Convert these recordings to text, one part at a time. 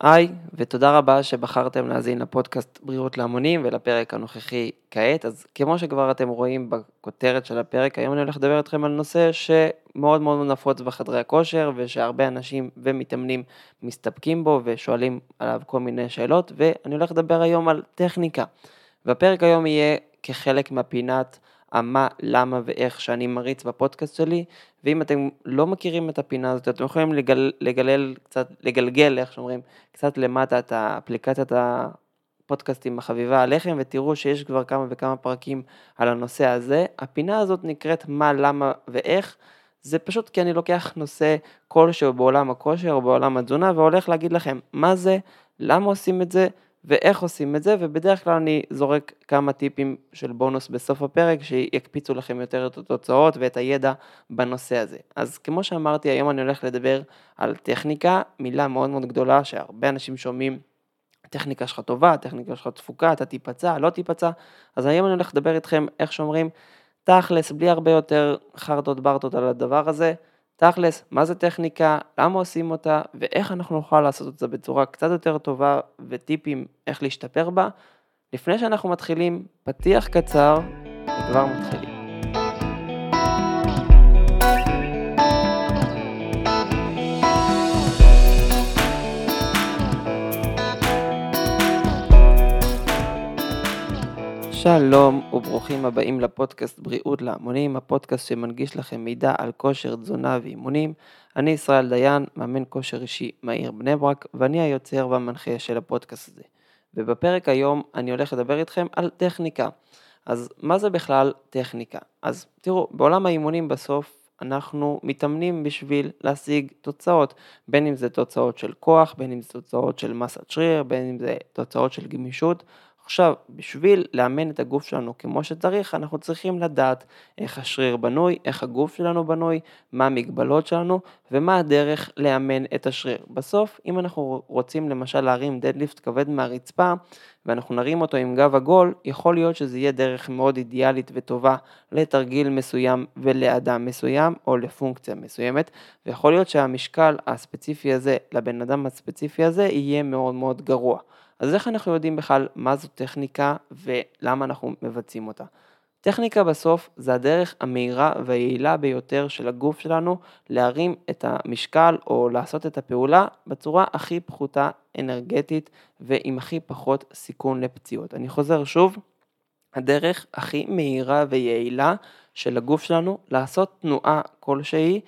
היי, ותודה רבה שבחרתם להאזין לפודקאסט בריאות להמונים ולפרק הנוכחי כעת. אז כמו שכבר אתם רואים בכותרת של הפרק, היום אני הולך לדבר איתכם על נושא שמאוד מאוד נפוץ בחדרי הכושר ושהרבה אנשים ומתאמנים מסתפקים בו ושואלים עליו כל מיני שאלות, ואני הולך לדבר היום על טכניקה. והפרק היום יהיה כחלק מהפינת המה, למה ואיך שאני מריץ בפודקאסט שלי, ואם אתם לא מכירים את הפינה הזאת, אתם יכולים לגל, לגלל קצת, לגלגל, איך שאומרים, קצת למטה את האפליקציית הפודקאסטים החביבה עליכם, ותראו שיש כבר כמה וכמה פרקים על הנושא הזה. הפינה הזאת נקראת מה, למה ואיך. זה פשוט כי אני לוקח נושא כלשהו בעולם הכושר או בעולם התזונה והולך להגיד לכם מה זה, למה עושים את זה ואיך עושים את זה, ובדרך כלל אני זורק כמה טיפים של בונוס בסוף הפרק שיקפיצו לכם יותר את התוצאות ואת הידע בנושא הזה. אז כמו שאמרתי, היום אני הולך לדבר על טכניקה, מילה מאוד מאוד גדולה שהרבה אנשים שומעים, הטכניקה שלך טובה, הטכניקה שלך תפוקה, אתה תיפצע, לא תיפצע, אז היום אני הולך לדבר איתכם, איך שאומרים, תכלס, בלי הרבה יותר חרטות ברטות על הדבר הזה, תכלס, מה זה טכניקה, למה עושים אותה, ואיך אנחנו נוכל לעשות את זה בצורה קצת יותר טובה, וטיפים איך להשתפר בה. לפני שאנחנו מתחילים, פתיח קצר, וכבר מתחילים. שלום וברוכים הבאים לפודקאסט בריאות להמונים, הפודקאסט שמנגיש לכם מידע על כושר, תזונה ואימונים. אני ישראל דיין, מאמן כושר אישי מהעיר בני ברק, ואני היוצר והמנחה של הפודקאסט הזה. ובפרק היום אני הולך לדבר איתכם על טכניקה. אז מה זה בכלל טכניקה? אז תראו, בעולם האימונים בסוף אנחנו מתאמנים בשביל להשיג תוצאות, בין אם זה תוצאות של כוח, בין אם זה תוצאות של מסת שריר, בין אם זה תוצאות של גמישות. עכשיו, בשביל לאמן את הגוף שלנו כמו שצריך, אנחנו צריכים לדעת איך השריר בנוי, איך הגוף שלנו בנוי, מה המגבלות שלנו ומה הדרך לאמן את השריר. בסוף, אם אנחנו רוצים למשל להרים דדליפט כבד מהרצפה ואנחנו נרים אותו עם גב עגול, יכול להיות שזה יהיה דרך מאוד אידיאלית וטובה לתרגיל מסוים ולאדם מסוים או לפונקציה מסוימת, ויכול להיות שהמשקל הספציפי הזה לבן אדם הספציפי הזה יהיה מאוד מאוד גרוע. אז איך אנחנו יודעים בכלל מה זו טכניקה ולמה אנחנו מבצעים אותה? טכניקה בסוף זה הדרך המהירה והיעילה ביותר של הגוף שלנו להרים את המשקל או לעשות את הפעולה בצורה הכי פחותה אנרגטית ועם הכי פחות סיכון לפציעות. אני חוזר שוב, הדרך הכי מהירה ויעילה של הגוף שלנו לעשות תנועה כלשהי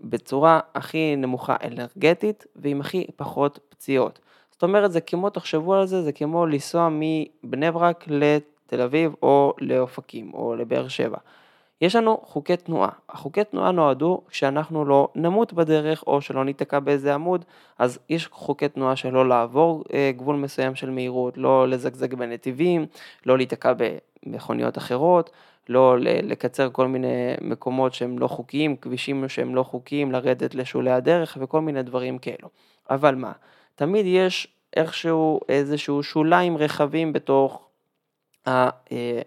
בצורה הכי נמוכה אנרגטית ועם הכי פחות פציעות. זאת אומרת, זה כמו, תחשבו על זה, זה כמו לנסוע מבני ברק לתל אביב או לאופקים או לבאר שבע. יש לנו חוקי תנועה. החוקי תנועה נועדו כשאנחנו לא נמות בדרך או שלא ניתקע באיזה עמוד, אז יש חוקי תנועה שלא לעבור אה, גבול מסוים של מהירות, לא לזגזג בנתיבים, לא להיתקע במכוניות אחרות, לא לקצר כל מיני מקומות שהם לא חוקיים, כבישים שהם לא חוקיים, לרדת לשולי הדרך וכל מיני דברים כאלו. אבל מה? תמיד יש איכשהו איזשהו שוליים רחבים בתוך אה,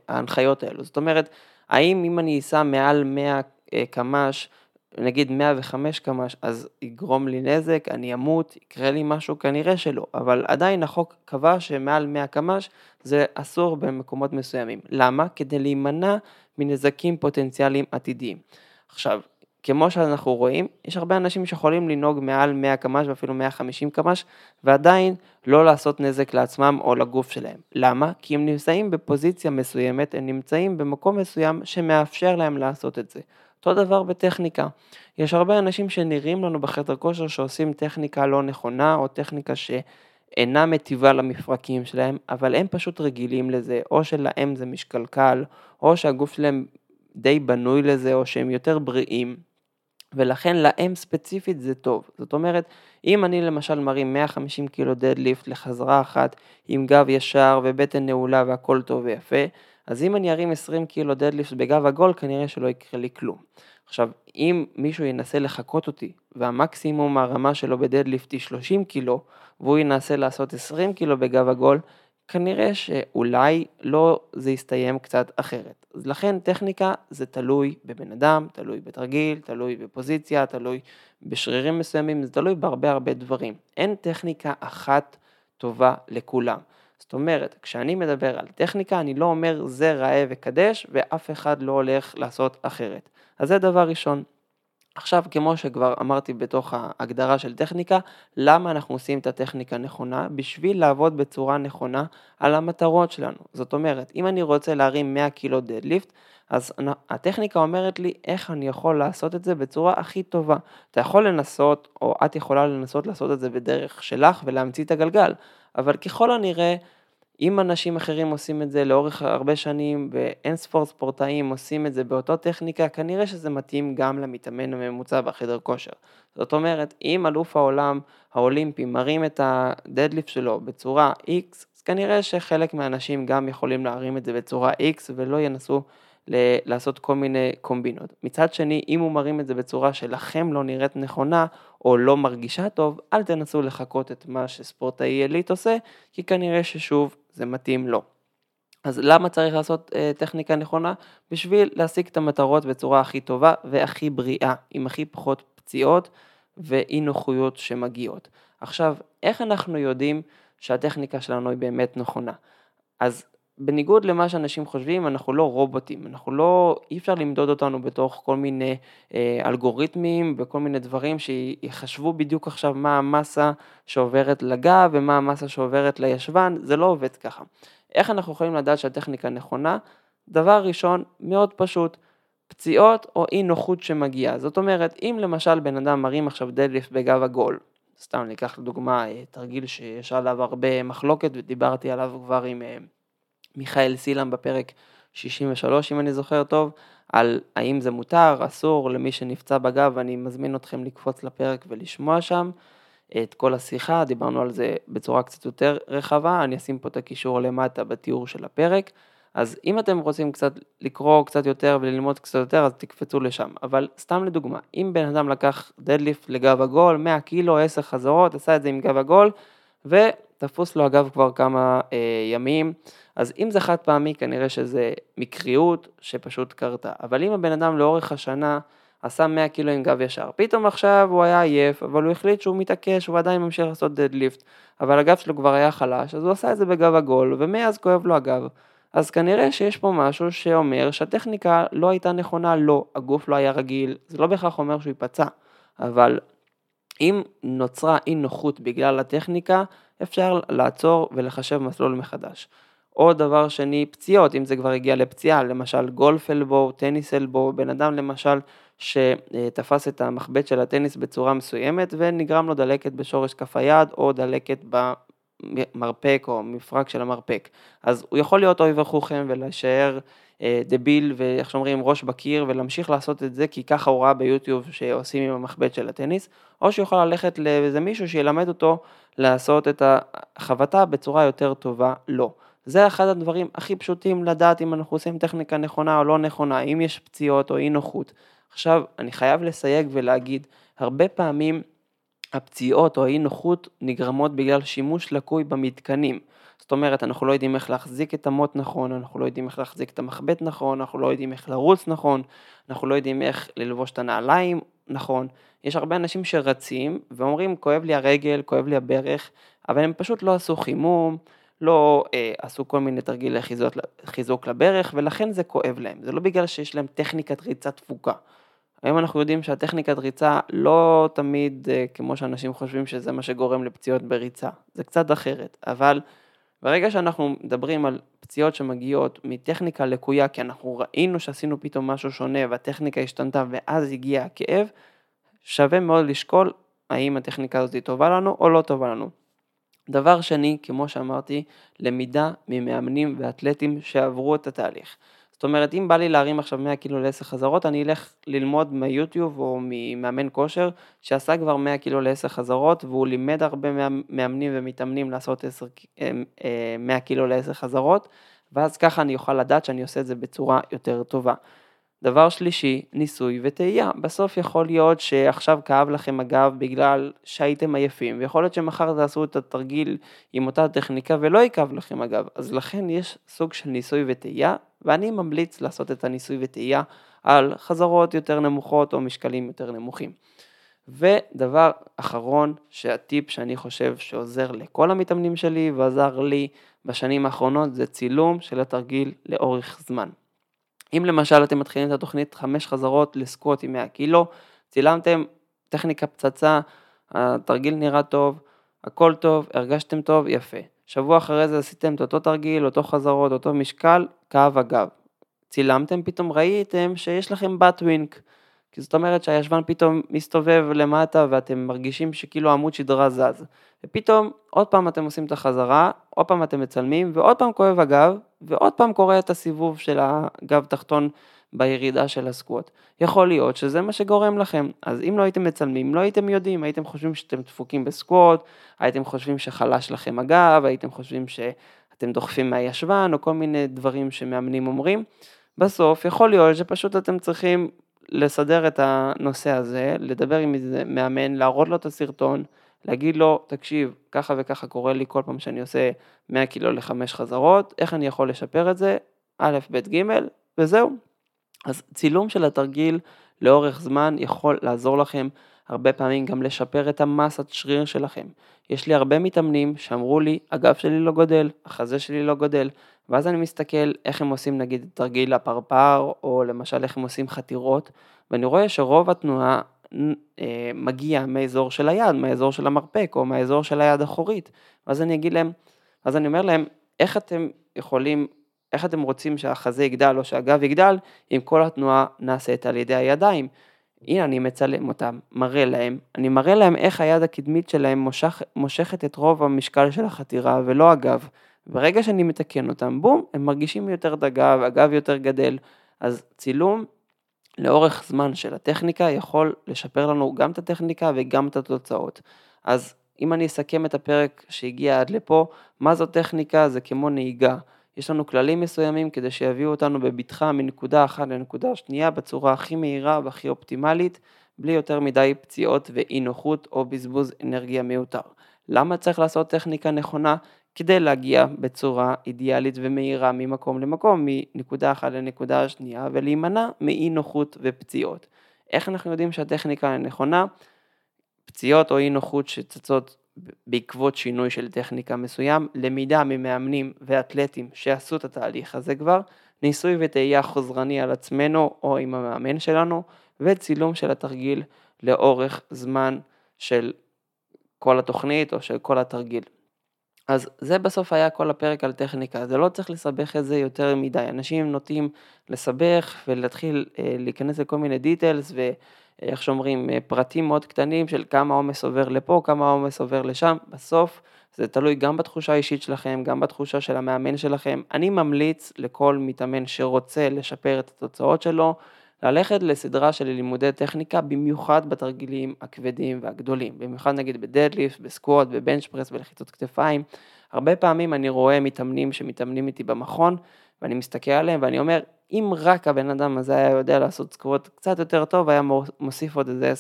ההנחיות האלו. זאת אומרת, האם אם אני אסע מעל 100 אה, קמ"ש, נגיד 105 קמ"ש, אז יגרום לי נזק, אני אמות, יקרה לי משהו? כנראה שלא, אבל עדיין החוק קבע שמעל 100 קמ"ש זה אסור במקומות מסוימים. למה? כדי להימנע מנזקים פוטנציאליים עתידיים. עכשיו, כמו שאנחנו רואים, יש הרבה אנשים שיכולים לנהוג מעל 100 קמ"ש ואפילו 150 קמ"ש ועדיין לא לעשות נזק לעצמם או לגוף שלהם. למה? כי הם נמצאים בפוזיציה מסוימת, הם נמצאים במקום מסוים שמאפשר להם לעשות את זה. אותו דבר בטכניקה. יש הרבה אנשים שנראים לנו בחדר כושר שעושים טכניקה לא נכונה או טכניקה שאינה מטיבה למפרקים שלהם, אבל הם פשוט רגילים לזה, או שלהם זה משקל קל, או שהגוף שלהם די בנוי לזה, או שהם יותר בריאים. ולכן להם ספציפית זה טוב. זאת אומרת, אם אני למשל מרים 150 קילו דדליפט לחזרה אחת עם גב ישר ובטן נעולה והכל טוב ויפה, אז אם אני ארים 20 קילו דדליפט בגב עגול, כנראה שלא יקרה לי כלום. עכשיו, אם מישהו ינסה לחקות אותי, והמקסימום הרמה שלו בדדליפט היא 30 קילו, והוא ינסה לעשות 20 קילו בגב עגול, כנראה שאולי לא זה יסתיים קצת אחרת. אז לכן טכניקה זה תלוי בבן אדם, תלוי בתרגיל, תלוי בפוזיציה, תלוי בשרירים מסוימים, זה תלוי בהרבה הרבה דברים. אין טכניקה אחת טובה לכולם. זאת אומרת, כשאני מדבר על טכניקה, אני לא אומר זה ראה וקדש, ואף אחד לא הולך לעשות אחרת. אז זה דבר ראשון. עכשיו, כמו שכבר אמרתי בתוך ההגדרה של טכניקה, למה אנחנו עושים את הטכניקה נכונה? בשביל לעבוד בצורה נכונה על המטרות שלנו. זאת אומרת, אם אני רוצה להרים 100 קילו דדליפט, אז הטכניקה אומרת לי איך אני יכול לעשות את זה בצורה הכי טובה. אתה יכול לנסות, או את יכולה לנסות לעשות את זה בדרך שלך ולהמציא את הגלגל, אבל ככל הנראה, אם אנשים אחרים עושים את זה לאורך הרבה שנים ואין ספור ספורטאים עושים את זה באותו טכניקה, כנראה שזה מתאים גם למתאמן הממוצע בחדר כושר. זאת אומרת, אם אלוף העולם האולימפי מרים את הדדליפט שלו בצורה X, אז כנראה שחלק מהאנשים גם יכולים להרים את זה בצורה X ולא ינסו ל- לעשות כל מיני קומבינות. מצד שני, אם הוא מרים את זה בצורה שלכם לא נראית נכונה, או לא מרגישה טוב, אל תנסו לחכות את מה שספורטאי עילית עושה, כי כנראה ששוב זה מתאים לו. אז למה צריך לעשות אה, טכניקה נכונה? בשביל להשיג את המטרות בצורה הכי טובה והכי בריאה, עם הכי פחות פציעות ואי נוחויות שמגיעות. עכשיו, איך אנחנו יודעים שהטכניקה שלנו היא באמת נכונה? אז בניגוד למה שאנשים חושבים, אנחנו לא רובוטים, אנחנו לא, אי אפשר למדוד אותנו בתוך כל מיני אה, אלגוריתמים וכל מיני דברים שיחשבו בדיוק עכשיו מה המסה שעוברת לגב ומה המסה שעוברת לישבן, זה לא עובד ככה. איך אנחנו יכולים לדעת שהטכניקה נכונה? דבר ראשון, מאוד פשוט, פציעות או אי נוחות שמגיעה. זאת אומרת, אם למשל בן אדם מרים עכשיו דדליפט בגב עגול, סתם ניקח לדוגמה אה, תרגיל שיש עליו הרבה מחלוקת ודיברתי עליו כבר עם... מיכאל סילם בפרק 63 אם אני זוכר טוב, על האם זה מותר, אסור, למי שנפצע בגב, אני מזמין אתכם לקפוץ לפרק ולשמוע שם את כל השיחה, דיברנו על זה בצורה קצת יותר רחבה, אני אשים פה את הקישור למטה בתיאור של הפרק, אז אם אתם רוצים קצת לקרוא קצת יותר וללמוד קצת יותר, אז תקפצו לשם. אבל סתם לדוגמה, אם בן אדם לקח דדליפט לגב עגול, 100 קילו, 10 חזרות, עשה את זה עם גב עגול, ותפוס לו הגב כבר כמה אה, ימים, אז אם זה חד פעמי, כנראה שזה מקריות שפשוט קרתה. אבל אם הבן אדם לאורך השנה עשה 100 קילו עם גב ישר, פתאום עכשיו הוא היה עייף, אבל הוא החליט שהוא מתעקש, הוא עדיין ממשיך לעשות דדליפט, אבל הגב שלו כבר היה חלש, אז הוא עשה את זה בגב עגול, ומאז כואב לו הגב. אז כנראה שיש פה משהו שאומר שהטכניקה לא הייתה נכונה לו, לא, הגוף לא היה רגיל, זה לא בהכרח אומר שהוא ייפצע, אבל אם נוצרה אי נוחות בגלל הטכניקה, אפשר לעצור ולחשב מסלול מחדש. או דבר שני, פציעות, אם זה כבר הגיע לפציעה, למשל גולף אלבו, טניס אלבו, בן אדם למשל שתפס את המחבט של הטניס בצורה מסוימת ונגרם לו דלקת בשורש כף היד או דלקת במרפק או מפרק של המרפק. אז הוא יכול להיות אוי וחוכם ולהישאר דביל ואיך שאומרים ראש בקיר ולהמשיך לעשות את זה כי ככה הוא ראה ביוטיוב שעושים עם המחבט של הטניס, או שיכול ללכת לאיזה מישהו שילמד אותו לעשות את החבטה בצורה יותר טובה לו. לא. זה אחד הדברים הכי פשוטים לדעת אם אנחנו עושים טכניקה נכונה או לא נכונה, אם יש פציעות או אי נוחות. עכשיו, אני חייב לסייג ולהגיד, הרבה פעמים הפציעות או האי נוחות נגרמות בגלל שימוש לקוי במתקנים. זאת אומרת, אנחנו לא יודעים איך להחזיק את המוט נכון, אנחנו לא יודעים איך להחזיק את המחבט נכון, אנחנו לא יודעים איך לרוץ נכון, אנחנו לא יודעים איך ללבוש את הנעליים נכון. יש הרבה אנשים שרצים ואומרים, כואב לי הרגל, כואב לי הברך, אבל הם פשוט לא עשו חימום, לא אה, עשו כל מיני תרגילי חיזוק, לברך, ולכן זה כואב להם. זה לא בגלל שיש להם טכניקת ריצה תפוקה. היום אנחנו יודעים שהטכניקת ריצה לא תמיד אה, כמו שאנשים חושבים שזה מה שגורם לפציעות בריצה, זה קצת אחרת, אבל ברגע שאנחנו מדברים על פציעות שמגיעות מטכניקה לקויה, כי אנחנו ראינו שעשינו פתאום משהו שונה והטכניקה השתנתה ואז הגיע הכאב, שווה מאוד לשקול האם הטכניקה הזאת טובה לנו או לא טובה לנו. דבר שני, כמו שאמרתי, למידה ממאמנים ואתלטים שעברו את התהליך. זאת אומרת, אם בא לי להרים עכשיו 100 קילו ל-10 חזרות, אני אלך ללמוד מיוטיוב או ממאמן כושר שעשה כבר 100 קילו ל-10 חזרות והוא לימד הרבה מאמנים ומתאמנים לעשות 10, 100 אה, קילו ל-10 חזרות, ואז ככה אני אוכל לדעת שאני עושה את זה בצורה יותר טובה. דבר שלישי, ניסוי וטעייה. בסוף יכול להיות שעכשיו כאב לכם הגב בגלל שהייתם עייפים, ויכול להיות שמחר תעשו את התרגיל עם אותה טכניקה ולא יכאב לכם הגב. אז לכן יש סוג של ניסוי וטעייה, ואני ממליץ לעשות את הניסוי וטעייה על חזרות יותר נמוכות או משקלים יותר נמוכים. ודבר אחרון, שהטיפ שאני חושב שעוזר לכל המתאמנים שלי ועזר לי בשנים האחרונות, זה צילום של התרגיל לאורך זמן. אם למשל אתם מתחילים את התוכנית חמש חזרות לסקווט עם 100 קילו, צילמתם טכניקה פצצה, התרגיל נראה טוב, הכל טוב, הרגשתם טוב, יפה. שבוע אחרי זה עשיתם את אותו תרגיל, אותו חזרות, אותו משקל, כאב הגב. צילמתם, פתאום ראיתם שיש לכם בת ווינק. כי זאת אומרת שהישבן פתאום מסתובב למטה ואתם מרגישים שכאילו עמוד שדרה זז. ופתאום עוד פעם אתם עושים את החזרה, עוד פעם אתם מצלמים ועוד פעם כואב הגב ועוד פעם קורה את הסיבוב של הגב תחתון בירידה של הסקווט. יכול להיות שזה מה שגורם לכם. אז אם לא הייתם מצלמים, לא הייתם יודעים, הייתם חושבים שאתם דפוקים בסקווט, הייתם חושבים שחלש לכם הגב, הייתם חושבים שאתם דוחפים מהישבן או כל מיני דברים שמאמנים אומרים. בסוף יכול להיות שפשוט אתם צריכים לסדר את הנושא הזה, לדבר עם איזה מאמן, להראות לו את הסרטון, להגיד לו, תקשיב, ככה וככה קורה לי כל פעם שאני עושה 100 קילו לחמש חזרות, איך אני יכול לשפר את זה, א', ב', ג', וזהו. אז צילום של התרגיל לאורך זמן יכול לעזור לכם הרבה פעמים גם לשפר את המסת שריר שלכם. יש לי הרבה מתאמנים שאמרו לי, הגב שלי לא גודל, החזה שלי לא גודל, ואז אני מסתכל איך הם עושים נגיד תרגיל הפרפר, או למשל איך הם עושים חתירות, ואני רואה שרוב התנועה אה, מגיע מאזור של היד, מהאזור של המרפק, או מהאזור של היד אחורית. ואז אני אגיד להם, אז אני אומר להם, איך אתם יכולים, איך אתם רוצים שהחזה יגדל או שהגב יגדל, אם כל התנועה נעשית על ידי הידיים. הנה אני מצלם אותם, מראה להם, אני מראה להם איך היד הקדמית שלהם מושך, מושכת את רוב המשקל של החתירה ולא הגב. ברגע שאני מתקן אותם, בום, הם מרגישים יותר את הגב, הגב יותר גדל, אז צילום לאורך זמן של הטכניקה יכול לשפר לנו גם את הטכניקה וגם את התוצאות. אז אם אני אסכם את הפרק שהגיע עד לפה, מה זו טכניקה? זה כמו נהיגה. יש לנו כללים מסוימים כדי שיביאו אותנו בבטחה מנקודה אחת לנקודה שנייה בצורה הכי מהירה והכי אופטימלית, בלי יותר מדי פציעות ואי נוחות או בזבוז אנרגיה מיותר. למה צריך לעשות טכניקה נכונה? כדי להגיע בצורה אידיאלית ומהירה ממקום למקום, מנקודה אחת לנקודה שנייה, ולהימנע מאי נוחות ופציעות. איך אנחנו יודעים שהטכניקה הנכונה? פציעות או אי נוחות שצצות בעקבות שינוי של טכניקה מסוים, למידה ממאמנים ואתלטים שעשו את התהליך הזה כבר, ניסוי וטעייה חוזרני על עצמנו או עם המאמן שלנו, וצילום של התרגיל לאורך זמן של כל התוכנית או של כל התרגיל. אז זה בסוף היה כל הפרק על טכניקה, זה לא צריך לסבך את זה יותר מדי, אנשים נוטים לסבך ולהתחיל אה, להיכנס לכל מיני דיטלס ואיך שאומרים, אה, פרטים מאוד קטנים של כמה עומס עובר לפה, כמה עומס עובר לשם, בסוף זה תלוי גם בתחושה האישית שלכם, גם בתחושה של המאמן שלכם. אני ממליץ לכל מתאמן שרוצה לשפר את התוצאות שלו, ללכת לסדרה של לימודי טכניקה, במיוחד בתרגילים הכבדים והגדולים, במיוחד נגיד בדדליפט, בסקווט, בבנץ' פרס, בלחיצות כתפיים. הרבה פעמים אני רואה מתאמנים שמתאמנים איתי במכון, ואני מסתכל עליהם ואני אומר, אם רק הבן אדם הזה היה יודע לעשות סקווט קצת יותר טוב, היה מוסיף עוד איזה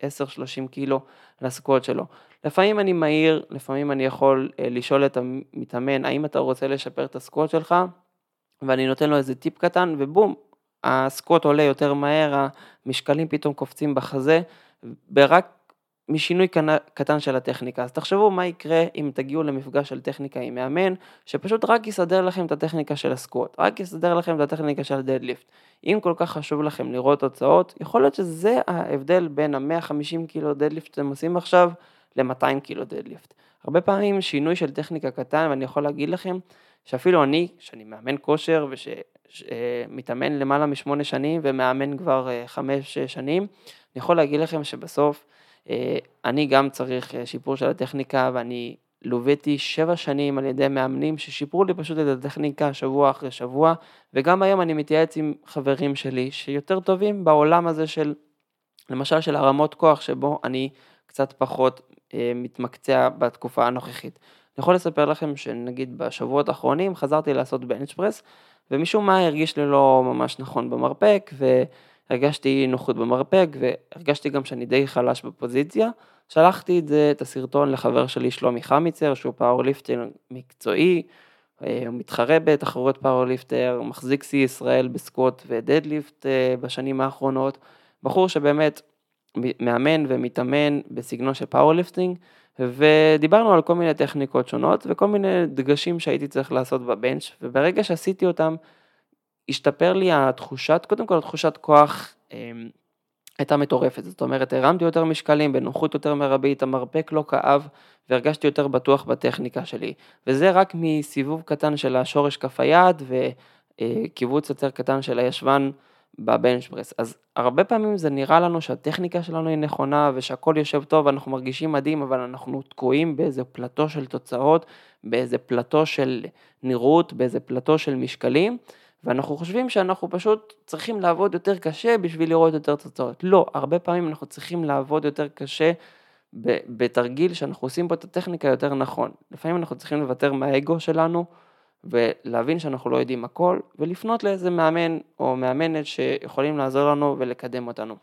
10-30 קילו לסקווט שלו. לפעמים אני מהיר, לפעמים אני יכול אה, לשאול את המתאמן, האם אתה רוצה לשפר את הסקווט שלך? ואני נותן לו איזה טיפ קטן, ובום, ה squat עולה יותר מהר, המשקלים פתאום קופצים בחזה, ורק משינוי קטן של הטכניקה. אז תחשבו מה יקרה אם תגיעו למפגש של טכניקה עם מאמן, שפשוט רק יסדר לכם את הטכניקה של ה squat, רק יסדר לכם את הטכניקה של ה deadlift. אם כל כך חשוב לכם לראות תוצאות, יכול להיות שזה ההבדל בין ה-150 קילו deadlift שאתם עושים עכשיו ל-200 קילו deadlift. הרבה פעמים שינוי של טכניקה קטן, ואני יכול להגיד לכם שאפילו אני, שאני מאמן כושר וש... אה, מתאמן למעלה משמונה שנים ומאמן כבר אה, חמש-שש שנים, אני יכול להגיד לכם שבסוף אה, אני גם צריך שיפור של הטכניקה ואני לוויתי שבע שנים על ידי מאמנים ששיפרו לי פשוט את הטכניקה שבוע אחרי שבוע וגם היום אני מתייעץ עם חברים שלי שיותר טובים בעולם הזה של למשל של הרמות כוח שבו אני קצת פחות מתמקצע בתקופה הנוכחית. אני יכול לספר לכם שנגיד בשבועות האחרונים חזרתי לעשות bench press ומשום מה הרגיש לי לא ממש נכון במרפק, והרגשתי אי נוחות במרפק, והרגשתי גם שאני די חלש בפוזיציה. שלחתי את זה, את הסרטון לחבר שלי שלומי חמיצר, שהוא powerlifter מקצועי, אה, הוא מתחרה בתחרויות powerlifter, מחזיק שיא ישראל ב squat ו deadlift אה, בשנים האחרונות, בחור שבאמת מאמן ומתאמן בסגנון של powerlifting, ודיברנו על כל מיני טכניקות שונות וכל מיני דגשים שהייתי צריך לעשות ב bench, וברגע שעשיתי אותם, השתפר לי התחושת, קודם כל התחושת כוח אה, הייתה מטורפת, זאת אומרת הרמתי יותר משקלים בנוחות יותר מרבית, המרפק לא כאב והרגשתי יותר בטוח בטכניקה שלי, וזה רק מסיבוב קטן של השורש כף היד וקיבוץ יותר קטן של הישבן בבנץ' פרס. אז הרבה פעמים זה נראה לנו שהטכניקה שלנו היא נכונה ושהכול יושב טוב ואנחנו מרגישים מדהים, אבל אנחנו תקועים באיזה פלטו של תוצאות, באיזה פלטו של נראות, באיזה פלטו של משקלים. ואנחנו חושבים שאנחנו פשוט צריכים לעבוד יותר קשה בשביל לראות יותר תוצאות. לא, הרבה פעמים אנחנו צריכים לעבוד יותר קשה בתרגיל שאנחנו עושים פה את הטכניקה יותר נכון. לפעמים אנחנו צריכים לוותר מהאגו שלנו ולהבין שאנחנו לא יודעים הכל ולפנות לאיזה מאמן או מאמנת שיכולים לעזור לנו ולקדם אותנו.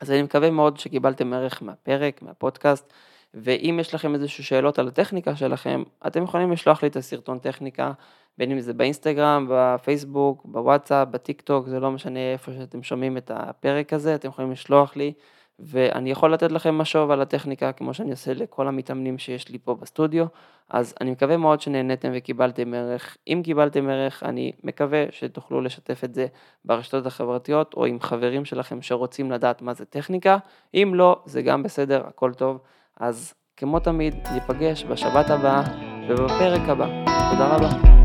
אז אני מקווה מאוד שקיבלתם ערך מהפרק, מהפודקאסט, ואם יש לכם איזשהו שאלות על הטכניקה שלכם, אתם יכולים לשלוח לי את הסרטון טכניקה בין אם זה באינסטגרם, בפייסבוק, בוואטסאפ, בטיק טוק, זה לא משנה איפה שאתם שומעים את הפרק הזה, אתם יכולים לשלוח לי, ואני יכול לתת לכם משוב על הטכניקה כמו שאני עושה לכל המתאמנים שיש לי פה בסטודיו, אז אני מקווה מאוד שנהניתם וקיבלתם ערך. אם קיבלתם ערך, אני מקווה שתוכלו לשתף את זה ברשתות החברתיות, או עם חברים שלכם שרוצים לדעת מה זה טכניקה, אם לא, זה גם בסדר, הכל טוב. אז כמו תמיד, ניפגש בשבת הבאה ובפרק הבא. תודה רבה.